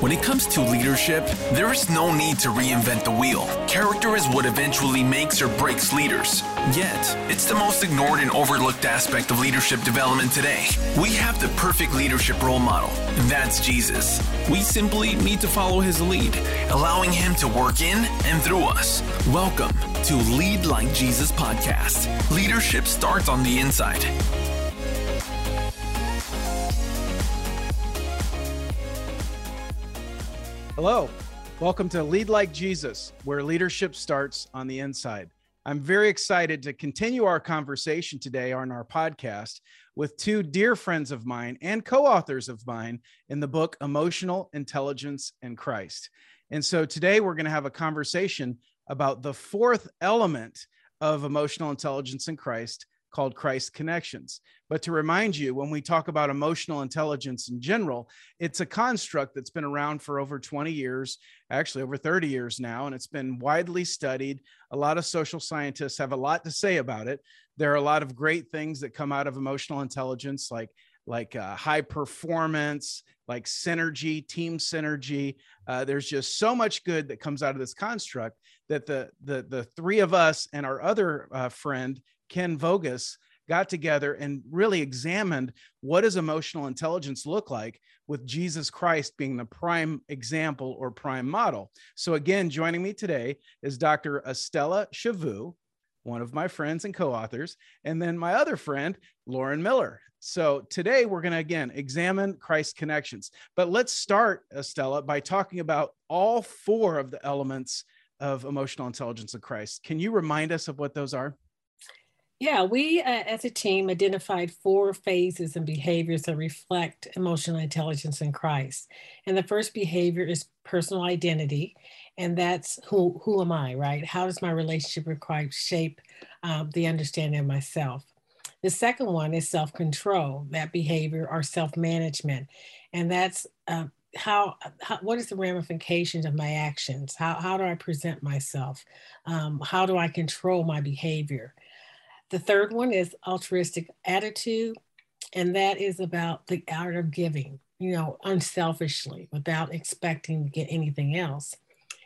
When it comes to leadership, there is no need to reinvent the wheel. Character is what eventually makes or breaks leaders. Yet, it's the most ignored and overlooked aspect of leadership development today. We have the perfect leadership role model, and that's Jesus. We simply need to follow his lead, allowing him to work in and through us. Welcome to Lead Like Jesus podcast. Leadership starts on the inside. Hello. Welcome to Lead Like Jesus, where leadership starts on the inside. I'm very excited to continue our conversation today on our podcast with two dear friends of mine and co authors of mine in the book Emotional Intelligence and Christ. And so today we're going to have a conversation about the fourth element of emotional intelligence in Christ called Christ Connections. But to remind you, when we talk about emotional intelligence in general, it's a construct that's been around for over 20 years, actually over 30 years now, and it's been widely studied. A lot of social scientists have a lot to say about it. There are a lot of great things that come out of emotional intelligence, like like uh, high performance, like synergy, team synergy. Uh, there's just so much good that comes out of this construct that the the the three of us and our other uh, friend Ken Voges got together and really examined what does emotional intelligence look like with Jesus Christ being the prime example or prime model. So again, joining me today is Dr. Estella Chavous, one of my friends and co-authors, and then my other friend, Lauren Miller. So today we're going to again examine Christ connections. But let's start, Estella, by talking about all four of the elements of emotional intelligence of Christ. Can you remind us of what those are? Yeah, we uh, as a team identified four phases and behaviors that reflect emotional intelligence in Christ. And the first behavior is personal identity, and that's who who am I, right? How does my relationship with Christ shape um, the understanding of myself? The second one is self control, that behavior or self management, and that's uh, how, how, what is the ramifications of my actions? How how do I present myself? Um, how do I control my behavior? The third one is altruistic attitude, and that is about the art of giving, you know, unselfishly without expecting to get anything else.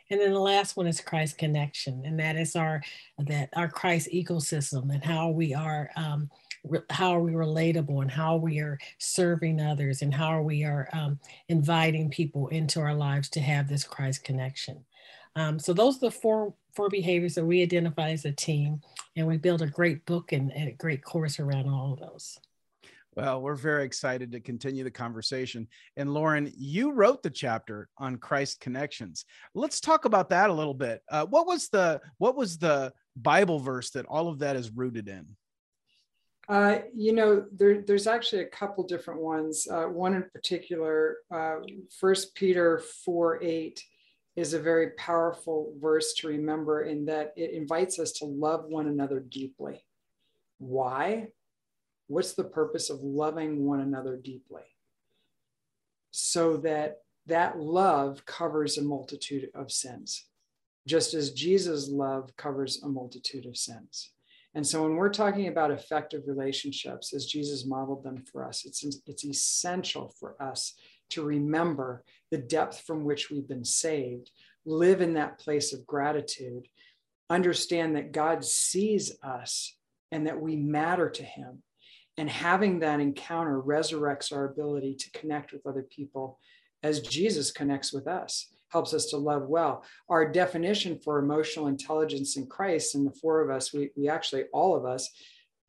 And then the last one is Christ connection, and that is our that our Christ ecosystem and how we are um, how are we relatable and how we are serving others and how we are um, inviting people into our lives to have this Christ connection. Um, so those are the four four behaviors that we identify as a team, and we build a great book and, and a great course around all of those. Well, we're very excited to continue the conversation. And Lauren, you wrote the chapter on Christ connections. Let's talk about that a little bit. Uh, what was the what was the Bible verse that all of that is rooted in? Uh, you know, there, there's actually a couple different ones. Uh, one in particular, uh, First Peter four eight is a very powerful verse to remember in that it invites us to love one another deeply. Why? What's the purpose of loving one another deeply? So that that love covers a multitude of sins, just as Jesus' love covers a multitude of sins. And so when we're talking about effective relationships, as Jesus modeled them for us, it's, it's essential for us to remember the depth from which we've been saved, live in that place of gratitude, understand that God sees us and that we matter to Him. And having that encounter resurrects our ability to connect with other people as Jesus connects with us, helps us to love well. Our definition for emotional intelligence in Christ, and the four of us, we, we actually, all of us,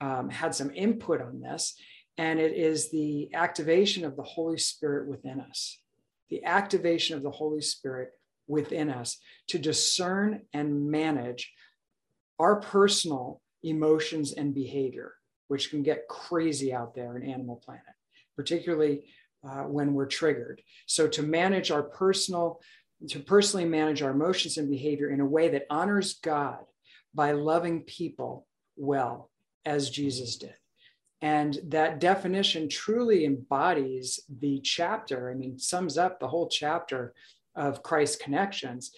um, had some input on this and it is the activation of the Holy Spirit within us, the activation of the Holy Spirit within us to discern and manage our personal emotions and behavior, which can get crazy out there in Animal Planet, particularly uh, when we're triggered. So to manage our personal, to personally manage our emotions and behavior in a way that honors God by loving people well, as Jesus did. And that definition truly embodies the chapter, I mean, sums up the whole chapter of Christ connections.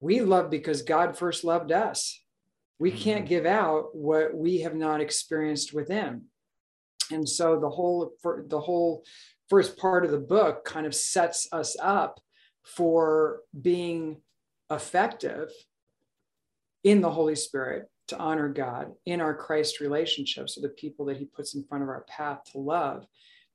We love because God first loved us. We mm-hmm. can't give out what we have not experienced within. And so the whole for the whole first part of the book kind of sets us up for being effective in the Holy Spirit to honor God in our Christ relationships with the people that He puts in front of our path to love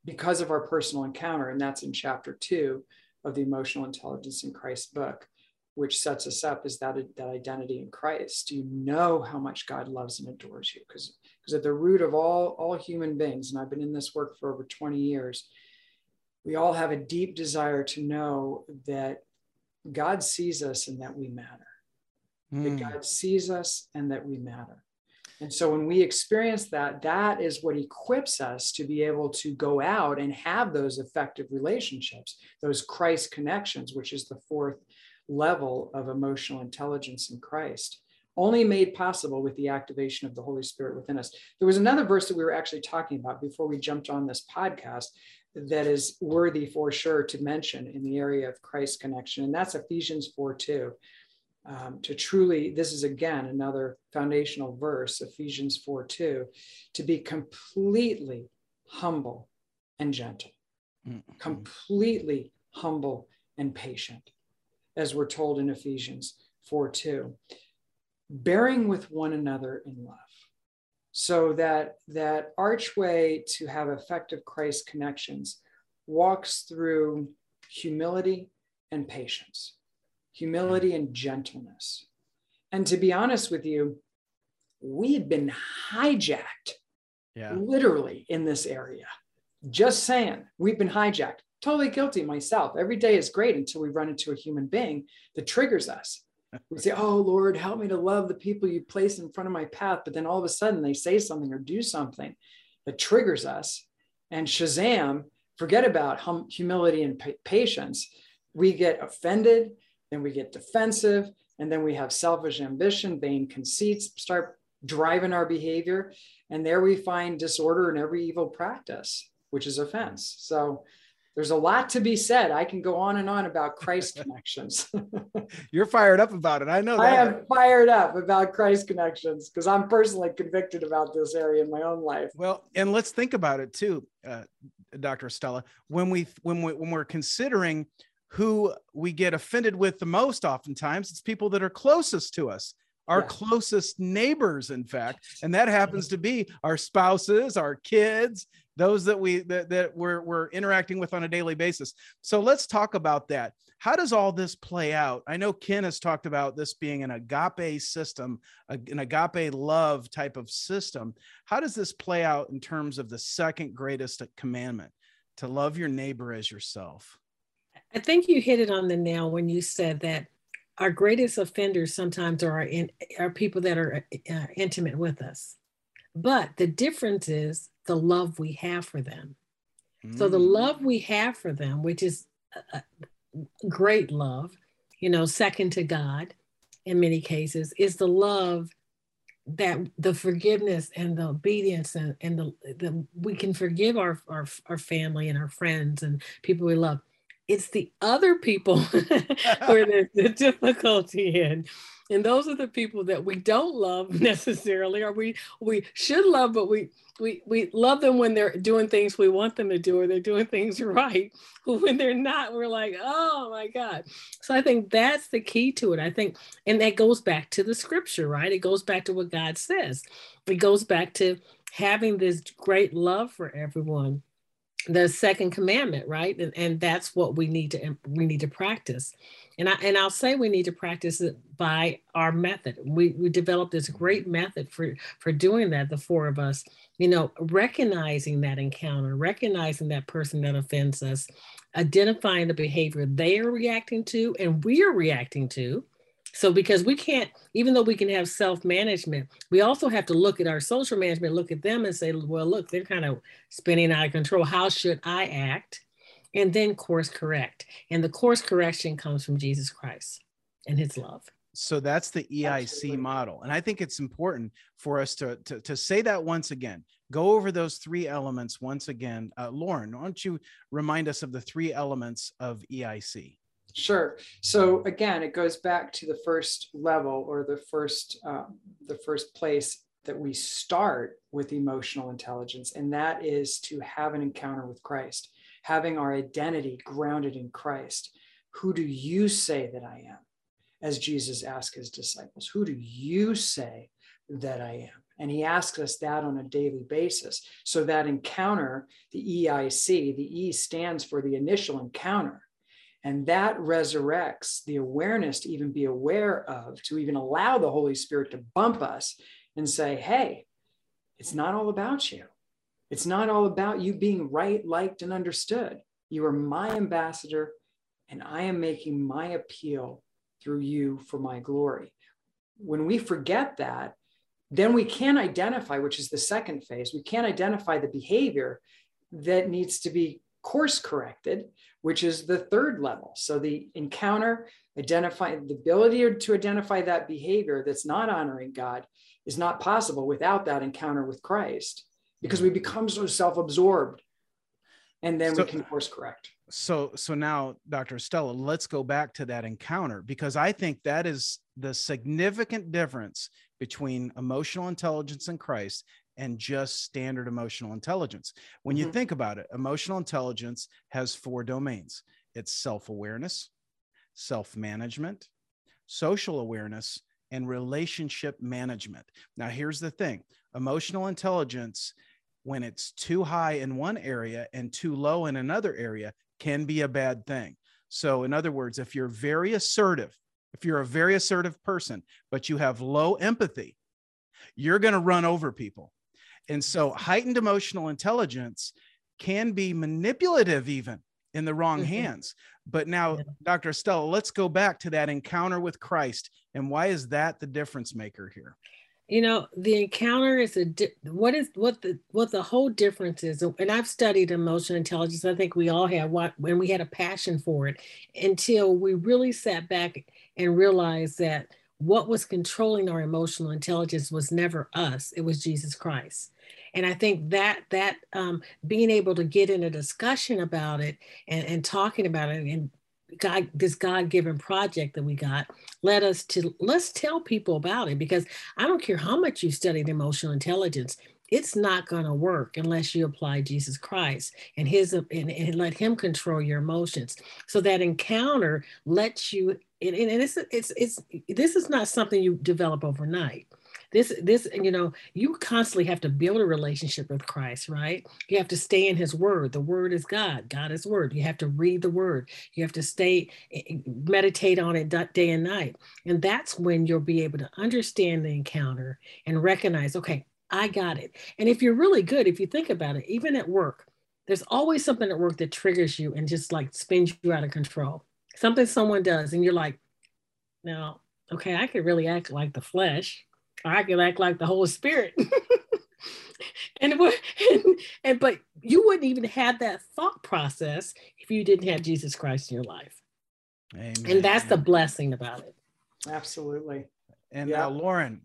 because of our personal encounter. And that's in chapter two of the Emotional Intelligence in Christ book, which sets us up as that, that identity in Christ. Do you know how much God loves and adores you? Because because at the root of all, all human beings, and I've been in this work for over 20 years, we all have a deep desire to know that God sees us and that we matter. Mm. That hmm. God sees us and that we matter. And so when we experience that, that is what equips us to be able to go out and have those effective relationships, those Christ connections, which is the fourth level of emotional intelligence in Christ, only made possible with the activation of the Holy Spirit within us. There was another verse that we were actually talking about before we jumped on this podcast that is worthy for sure to mention in the area of Christ connection, and that's Ephesians 4 2. Um, to truly, this is again another foundational verse, Ephesians 4 2, to be completely humble and gentle, mm-hmm. completely humble and patient, as we're told in Ephesians 4 2, bearing with one another in love so that that archway to have effective christ connections walks through humility and patience humility and gentleness and to be honest with you we had been hijacked yeah. literally in this area just saying we've been hijacked totally guilty myself every day is great until we run into a human being that triggers us we say, Oh Lord, help me to love the people you place in front of my path. But then all of a sudden they say something or do something that triggers us. And Shazam, forget about hum- humility and pa- patience. We get offended, then we get defensive, and then we have selfish ambition, vain conceits start driving our behavior. And there we find disorder in every evil practice, which is offense. So there's a lot to be said. I can go on and on about Christ connections. You're fired up about it. I know that. I am fired up about Christ connections because I'm personally convicted about this area in my own life. Well, and let's think about it too, uh, Dr. Stella. When we when we when we're considering who we get offended with the most, oftentimes it's people that are closest to us our yeah. closest neighbors in fact and that happens to be our spouses our kids those that we that, that we're, we're interacting with on a daily basis. So let's talk about that. How does all this play out? I know ken has talked about this being an agape system an agape love type of system. How does this play out in terms of the second greatest commandment? To love your neighbor as yourself i think you hit it on the nail when you said that our greatest offenders sometimes are in, are people that are uh, intimate with us but the difference is the love we have for them. Mm. So the mm. love we have for them, which is a, a great love, you know, second to God in many cases, is the love that the forgiveness and the obedience and, and the, the we can forgive our, our our family and our friends and people we love. It's the other people where there's the difficulty in. And those are the people that we don't love necessarily or we we should love but we we we love them when they're doing things we want them to do or they're doing things right. When they're not we're like oh my god. So i think that's the key to it. I think and that goes back to the scripture right? It goes back to what god says. It goes back to having this great love for everyone the second commandment right and, and that's what we need to we need to practice and I and I'll say we need to practice it by our method. We we developed this great method for for doing that. The four of us, you know, recognizing that encounter, recognizing that person that offends us, identifying the behavior they are reacting to and we are reacting to. So because we can't, even though we can have self-management, we also have to look at our social management, look at them and say, well, look, they're kind of spinning out of control. How should I act? and then course correct. And the course correction comes from Jesus Christ and his love. So that's the EIC Absolutely. model. And I think it's important for us to, to, to, say that once again. Go over those three elements once again. Uh, Lauren, why don't you remind us of the three elements of EIC? Sure. So again, it goes back to the first level or the first uh, the first place that we start with emotional intelligence, and that is to have an encounter with Christ having our identity grounded in Christ. Who do you say that I am? As Jesus asked his disciples, Who do you say that I am? And he asks us that on a daily basis. So that encounter, the EIC, the E stands for the initial encounter. And that resurrects the awareness to even be aware of, to even allow the Holy Spirit to bump us and say, hey, it's not all about you. It's not all about you being right, liked, and understood. You are my ambassador, and I am making my appeal through you for my glory. When we forget that, then we can identify, which is the second phase, we can identify the behavior that needs to be course corrected, which is the third level. So the encounter, identify the ability to identify that behavior that's not honoring God is not possible without that encounter with Christ because we mm-hmm. become so self-absorbed and then so, we can course correct so so now dr stella let's go back to that encounter because i think that is the significant difference between emotional intelligence in christ and just standard emotional intelligence when mm-hmm. you think about it emotional intelligence has four domains it's self-awareness self-management social awareness and relationship management now here's the thing emotional intelligence when it's too high in one area and too low in another area can be a bad thing. So, in other words, if you're very assertive, if you're a very assertive person, but you have low empathy, you're going to run over people. And so, heightened emotional intelligence can be manipulative, even in the wrong mm-hmm. hands. But now, yeah. Dr. Stella, let's go back to that encounter with Christ. And why is that the difference maker here? you know the encounter is a di- what is what the what the whole difference is and i've studied emotional intelligence i think we all have what when we had a passion for it until we really sat back and realized that what was controlling our emotional intelligence was never us it was jesus christ and i think that that um, being able to get in a discussion about it and, and talking about it and God, this God given project that we got led us to let's tell people about it because I don't care how much you studied emotional intelligence, it's not going to work unless you apply Jesus Christ and his and, and, let him control your emotions. So that encounter lets you and, and it's it's it's this is not something you develop overnight. This this you know you constantly have to build a relationship with christ right? You have to stay in his word. The word is god. God is word. You have to read the word. You have to stay eh, eh, meditate on it day and night. And that's when you'll be able to understand the encounter and recognize okay i got it. And if you're really good if you think about it even at work there's always something at work that triggers you and just like spins you out of control something someone does and you're like now okay i could really act like the flesh I could act like the Holy Spirit. and, and and but you wouldn't even have that thought process if you didn't have Jesus Christ in your life. Amen. And that's the blessing about it. Absolutely. And yeah. now, Lauren,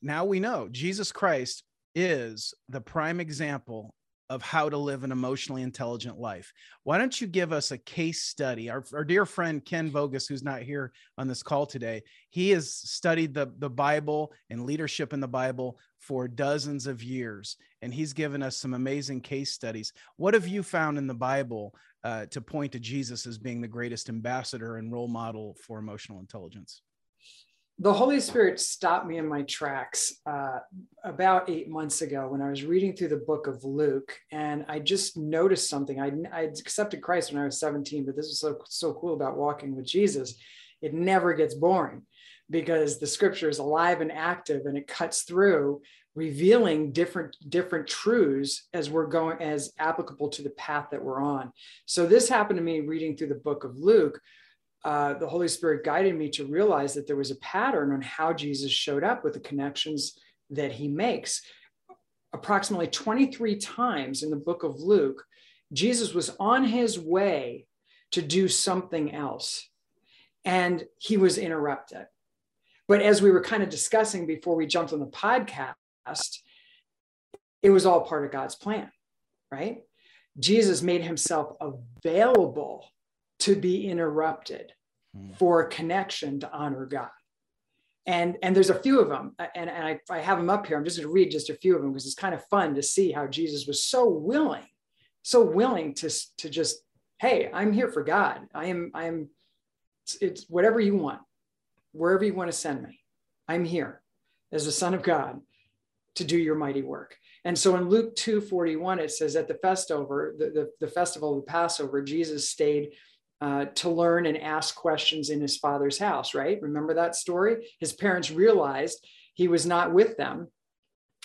now we know Jesus Christ is the prime example of how to live an emotionally intelligent life. Why don't you give us a case study? Our, our dear friend Ken Voges, who's not here on this call today, he has studied the, the Bible and leadership in the Bible for dozens of years, and he's given us some amazing case studies. What have you found in the Bible uh, to point to Jesus as being the greatest ambassador and role model for emotional intelligence? The Holy Spirit stopped me in my tracks uh, about eight months ago when I was reading through the book of Luke, and I just noticed something. I I accepted Christ when I was 17, but this is so so cool about walking with Jesus. It never gets boring because the Scripture is alive and active, and it cuts through, revealing different different truths as we're going as applicable to the path that we're on. So this happened to me reading through the book of Luke uh, the Holy Spirit guided me to realize that there was a pattern on how Jesus showed up with the connections that he makes. Approximately 23 times in the book of Luke, Jesus was on his way to do something else, and he was interrupted. But as we were kind of discussing before we jumped on the podcast, it was all part of God's plan, right? Jesus made himself available to be interrupted mm. for a connection to honor God. And, and there's a few of them, and, and I, I have them up here. I'm just going to read just a few of them because it's kind of fun to see how Jesus was so willing so willing to, to just, hey, I'm here for God. I am, I am, it's, it's whatever you want, wherever you want to send me. I'm here as a son of God to do your mighty work. And so in Luke 2 41, it says at the festival, the, the, the festival of the Passover, Jesus stayed uh, to learn and ask questions in his father's house, right? Remember that story? His parents realized he was not with them.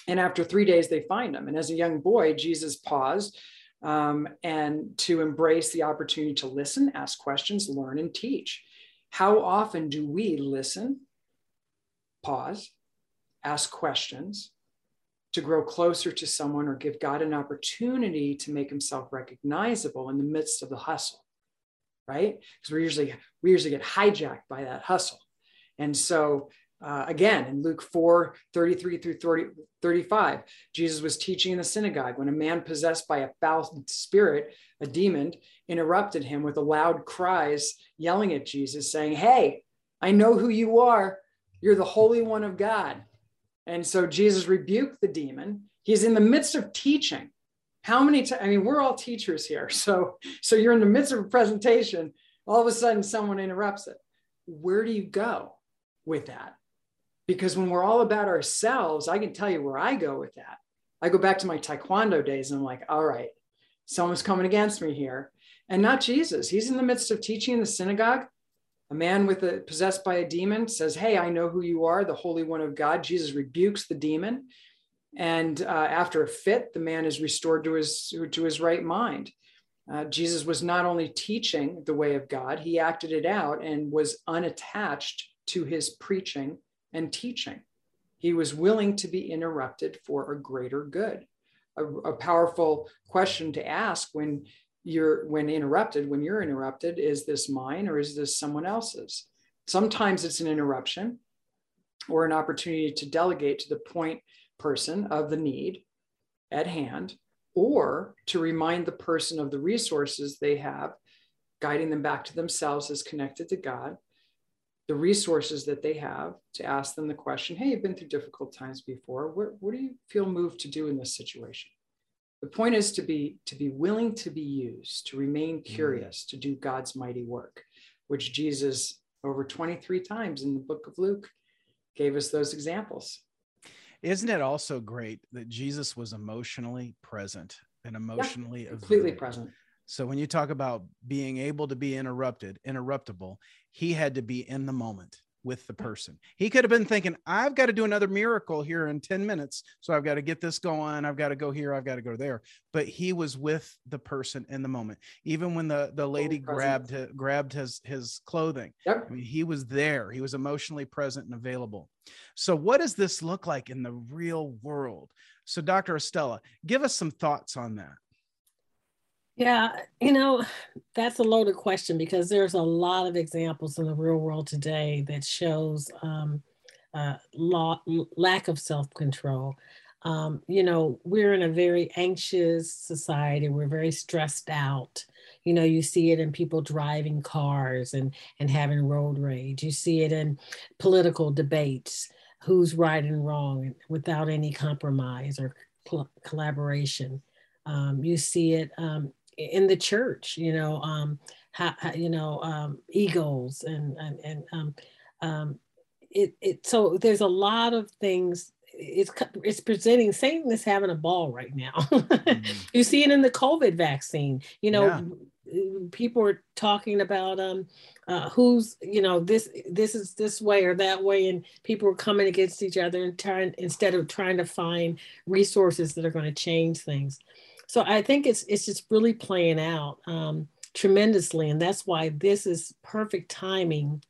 And after three days, they find him. And as a young boy, Jesus paused um, and to embrace the opportunity to listen, ask questions, learn, and teach. How often do we listen, pause, ask questions, to grow closer to someone or give God an opportunity to make himself recognizable in the midst of the hustle, right? Because we usually we usually get hijacked by that hustle. And so uh, again, in Luke 4 33 through 30, 35, Jesus was teaching in the synagogue when a man possessed by a foul spirit, a demon, interrupted him with loud cries, yelling at Jesus, saying, Hey, I know who you are. You're the Holy One of God. And so Jesus rebuked the demon. He's in the midst of teaching. How many times? I mean, we're all teachers here. So, so you're in the midst of a presentation. All of a sudden, someone interrupts it. Where do you go with that? because when we're all about ourselves, I can tell you where I go with that. I go back to my taekwondo days and I'm like, all right, someone's coming against me here. And not Jesus. He's in the midst of teaching in the synagogue. A man with a possessed by a demon says, Hey, I know who you are, the Holy One of God. Jesus rebukes the demon. And uh, after a fit, the man is restored to his, to his right mind. Uh, Jesus was not only teaching the way of God, he acted it out and was unattached to his preaching and teaching. He was willing to be interrupted for a greater good. A, a, powerful question to ask when you're when interrupted, when you're interrupted, is this mine or is this someone else's? Sometimes it's an interruption or an opportunity to delegate to the point person of the need at hand, or to remind the person of the resources they have, guiding them back to themselves as connected to God, the resources that they have to ask them the question hey you've been through difficult times before what, what do you feel moved to do in this situation the point is to be to be willing to be used to remain mm-hmm. curious mm. to do god's mighty work which jesus over 23 times in the book of luke gave us those examples isn't it also great that jesus was emotionally present and emotionally yeah, completely present. So when you talk about being able to be interrupted, interruptible, he had to be in the moment with the person. He could have been thinking, I've got to do another miracle here in 10 minutes. So I've got to get this going. I've got to go here. I've got to go there. But he was with the person in the moment. Even when the, the lady grabbed grabbed his his clothing. Yep. I mean, he was there. He was emotionally present and available. So what does this look like in the real world? So Dr. Estella, give us some thoughts on that. Yeah, you know, that's a loaded question because there's a lot of examples in the real world today that shows um, uh, law, lack of self control. Um, you know, we're in a very anxious society. We're very stressed out. You know, you see it in people driving cars and and having road rage. You see it in political debates, who's right and wrong, without any compromise or collaboration. Um, you see it um, in the church, you know, um, how, how, you know, um, egos and and, and um, um, it it. So there's a lot of things. It's it's presenting. Satan is having a ball right now. mm-hmm. You see it in the COVID vaccine. You know, yeah. people are talking about um, uh, who's you know this this is this way or that way, and people are coming against each other and trying instead of trying to find resources that are going to change things so I think it's it's just really playing out um, tremendously, and that's why this is perfect timing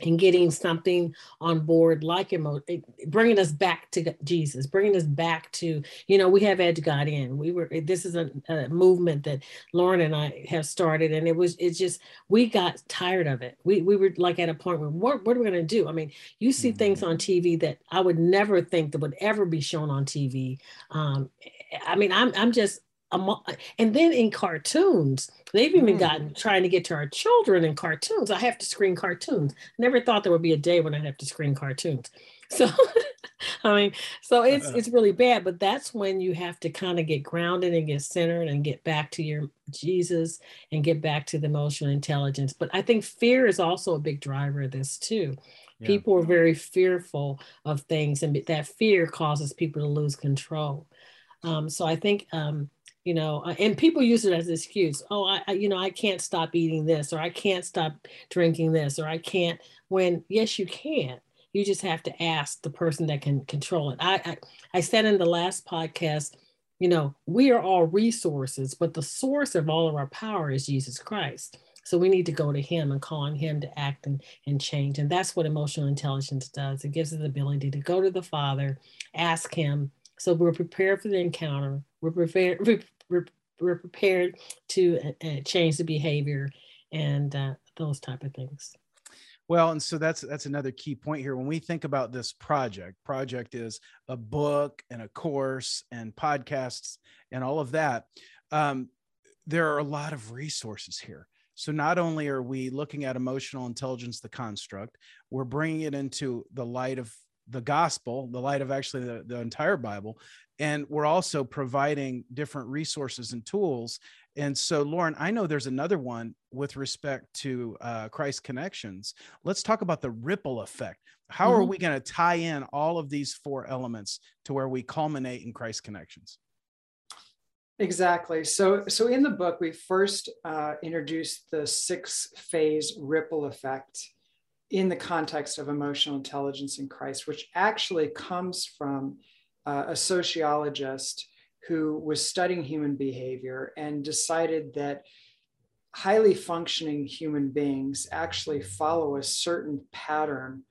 in getting something on board like emo- bringing us back to jesus bringing us back to you know we have edge god in. We were this is a, a, movement that lauren and i have started. And it was it's just we got tired of it. We, we were like at a point where what, what are we going to do? I mean you see mm-hmm. things on tv that i would never think that would ever be shown on tv um, i mean i'm, I'm just and then in cartoons, they've even mm. gotten trying to get to our children in cartoons. I have to screen cartoons. Never thought there would be a day when I'd have to screen cartoons. So I mean, so it's it's really bad, but that's when you have to kind of get grounded and get centered and get back to your Jesus and get back to the emotional intelligence. But I think fear is also a big driver of this too. Yeah. People are very fearful of things, and that fear causes people to lose control. Um, so I think um, you know, and people use it as an excuse. Oh, I, I, you know, I can't stop eating this, or I can't stop drinking this, or I can't. When yes, you can. You just have to ask the person that can control it. I, I, I said in the last podcast, you know, we are all resources, but the source of all of our power is Jesus Christ. So we need to go to him and call on him to act and, and change. And that's what emotional intelligence does. It gives us the ability to go to the Father, ask him. So we're prepared for the encounter. We're prepared, we're, we're prepared to uh, change the behavior and uh, those type of things. Well and so that's that's another key point here. When we think about this project project is a book and a course and podcasts and all of that um, there are a lot of resources here. So not only are we looking at emotional intelligence the construct we're bringing it into the light of the gospel the light of actually the, the entire bible and we're also providing different resources and tools. And so lauren i know there's another one with respect to uh, christ connections. Let's talk about the ripple effect. How mm-hmm. are we going to tie in all of these four elements to where we culminate in christ connections? Exactly. So so in the book we first uh, introduced the six phase ripple effect in the context of emotional intelligence in christ which actually comes from uh, a sociologist who was studying human behavior and decided that highly functioning human beings actually follow a certain pattern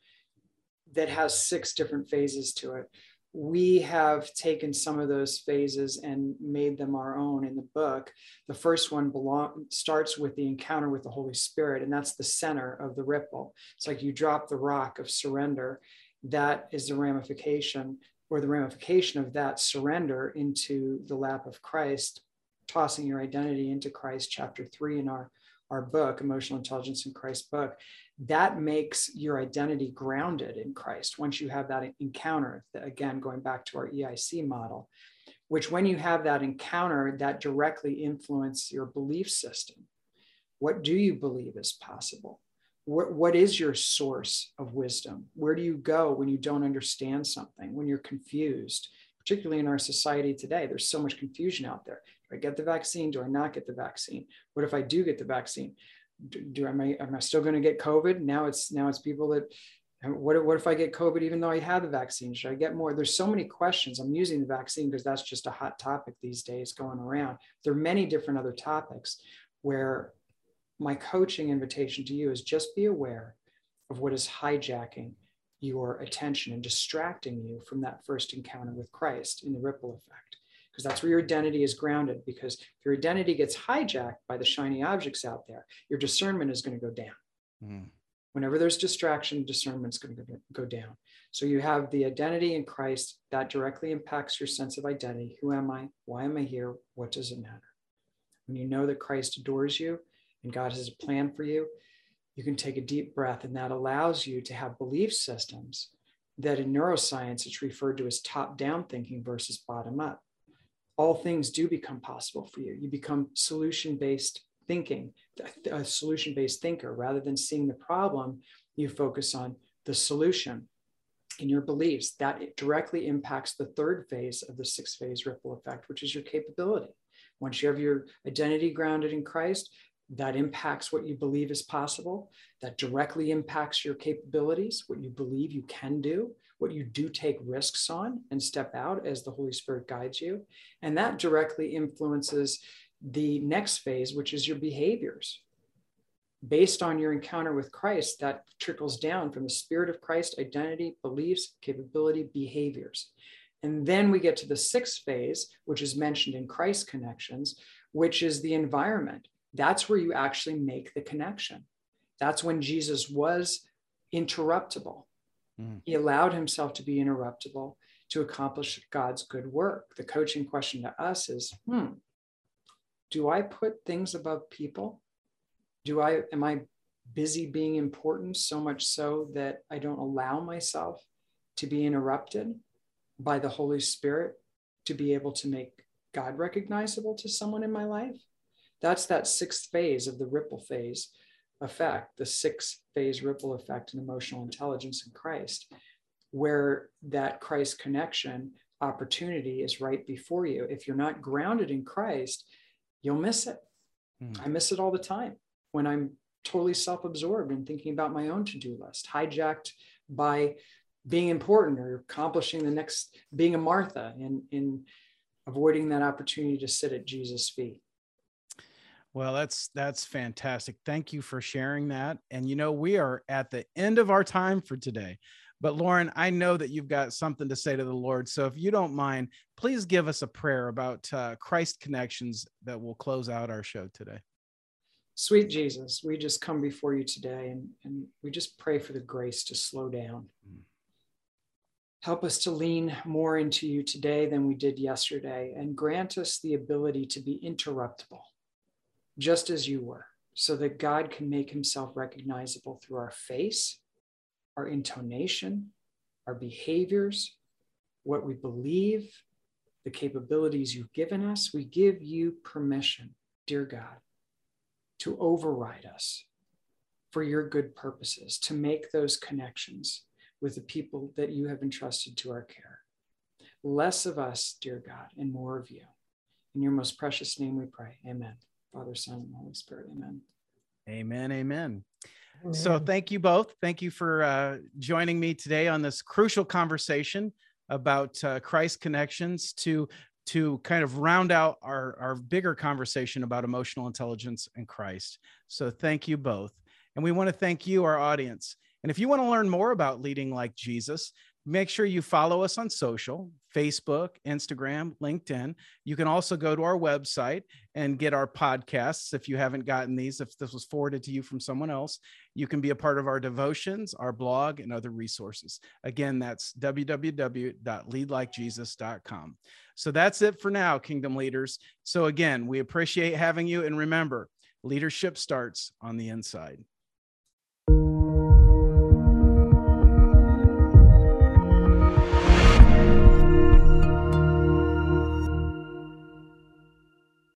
that has six different phases to it. We have taken some of those phases and made them our own in the book. The first one belong, starts with the encounter with the Holy Spirit, and that's the center of the ripple. It's like you drop the rock of surrender. That is the ramification or the ramification of that surrender into the lap of Christ, tossing your identity into Christ, chapter three in our, our book, Emotional Intelligence in Christ book, that makes your identity grounded in Christ. Once you have that encounter, again, going back to our EIC model, which when you have that encounter, that directly influence your belief system. What do you believe is possible? What, what is your source of wisdom? Where do you go when you don't understand something, when you're confused? Particularly in our society today, there's so much confusion out there. Do I get the vaccine? Do I not get the vaccine? What if I do get the vaccine? Do, do am I am I still going to get COVID? Now it's now it's people that what, what if I get COVID even though I had the vaccine? Should I get more? There's so many questions. I'm using the vaccine because that's just a hot topic these days going around. There are many different other topics where my coaching invitation to you is just be aware of what is hijacking your attention and distracting you from that first encounter with Christ in the ripple effect. Because that's where your identity is grounded. Because if your identity gets hijacked by the shiny objects out there, your discernment is going to go down. Mm. Whenever there's distraction, discernment is going to go down. So you have the identity in Christ that directly impacts your sense of identity. Who am I? Why am I here? What does it matter? When you know that Christ adores you, and God has a plan for you, you can take a deep breath, and that allows you to have belief systems that in neuroscience it's referred to as top down thinking versus bottom up. All things do become possible for you. You become solution based thinking, a solution based thinker. Rather than seeing the problem, you focus on the solution in your beliefs. That directly impacts the third phase of the six phase ripple effect, which is your capability. Once you have your identity grounded in Christ, that impacts what you believe is possible, that directly impacts your capabilities, what you believe you can do, what you do take risks on and step out as the Holy Spirit guides you. And that directly influences the next phase, which is your behaviors. Based on your encounter with Christ, that trickles down from the Spirit of Christ, identity, beliefs, capability, behaviors. And then we get to the sixth phase, which is mentioned in Christ connections, which is the environment that's where you actually make the connection. That's when Jesus was interruptible. Mm. He allowed himself to be interruptible to accomplish God's good work. The coaching question to us is hmm, do I put things above people? Do I, am I busy being important so much so that I don't allow myself to be interrupted by the Holy Spirit to be able to make God recognizable to someone in my life. That's that sixth phase of the ripple phase effect, the six phase ripple effect in emotional intelligence in Christ, where that Christ connection opportunity is right before you. If you're not grounded in Christ, you'll miss it. Mm. I miss it all the time when I'm totally self absorbed and thinking about my own to do list, hijacked by being important or accomplishing the next, being a Martha and in avoiding that opportunity to sit at Jesus' feet. Well, that's that's fantastic. Thank you for sharing that. And you know, we are at the end of our time for today. But Lauren, I know that you've got something to say to the Lord. So if you don't mind, please give us a prayer about uh, Christ connections that will close out our show today. Sweet Jesus, we just come before you today and, and we just pray for the grace to slow down. Mm. Help us to lean more into you today than we did yesterday and grant us the ability to be interruptible, just as you were, so that God can make himself recognizable through our face, our intonation, our behaviors, what we believe, the capabilities you've given us. We give you permission, dear God, to override us for your good purposes, to make those connections with the people that you have entrusted to our care. Less of us, dear God, and more of you. In your most precious name we pray. Amen. Father, Son, and Holy Spirit. Amen. Amen. Amen. amen. So thank you both. Thank you for uh, joining me today on this crucial conversation about uh, Christ connections to to kind of round out our, our bigger conversation about emotional intelligence and Christ. So thank you both. And we want to thank you, our audience. And if you want to learn more about leading like Jesus, make sure you follow us on social Facebook, Instagram, LinkedIn. You can also go to our website and get our podcasts if you haven't gotten these. If this was forwarded to you from someone else, you can be a part of our devotions, our blog, and other resources. Again, that's www.leadlikejesus.com. So that's it for now, Kingdom Leaders. So again, we appreciate having you. And remember, leadership starts on the inside.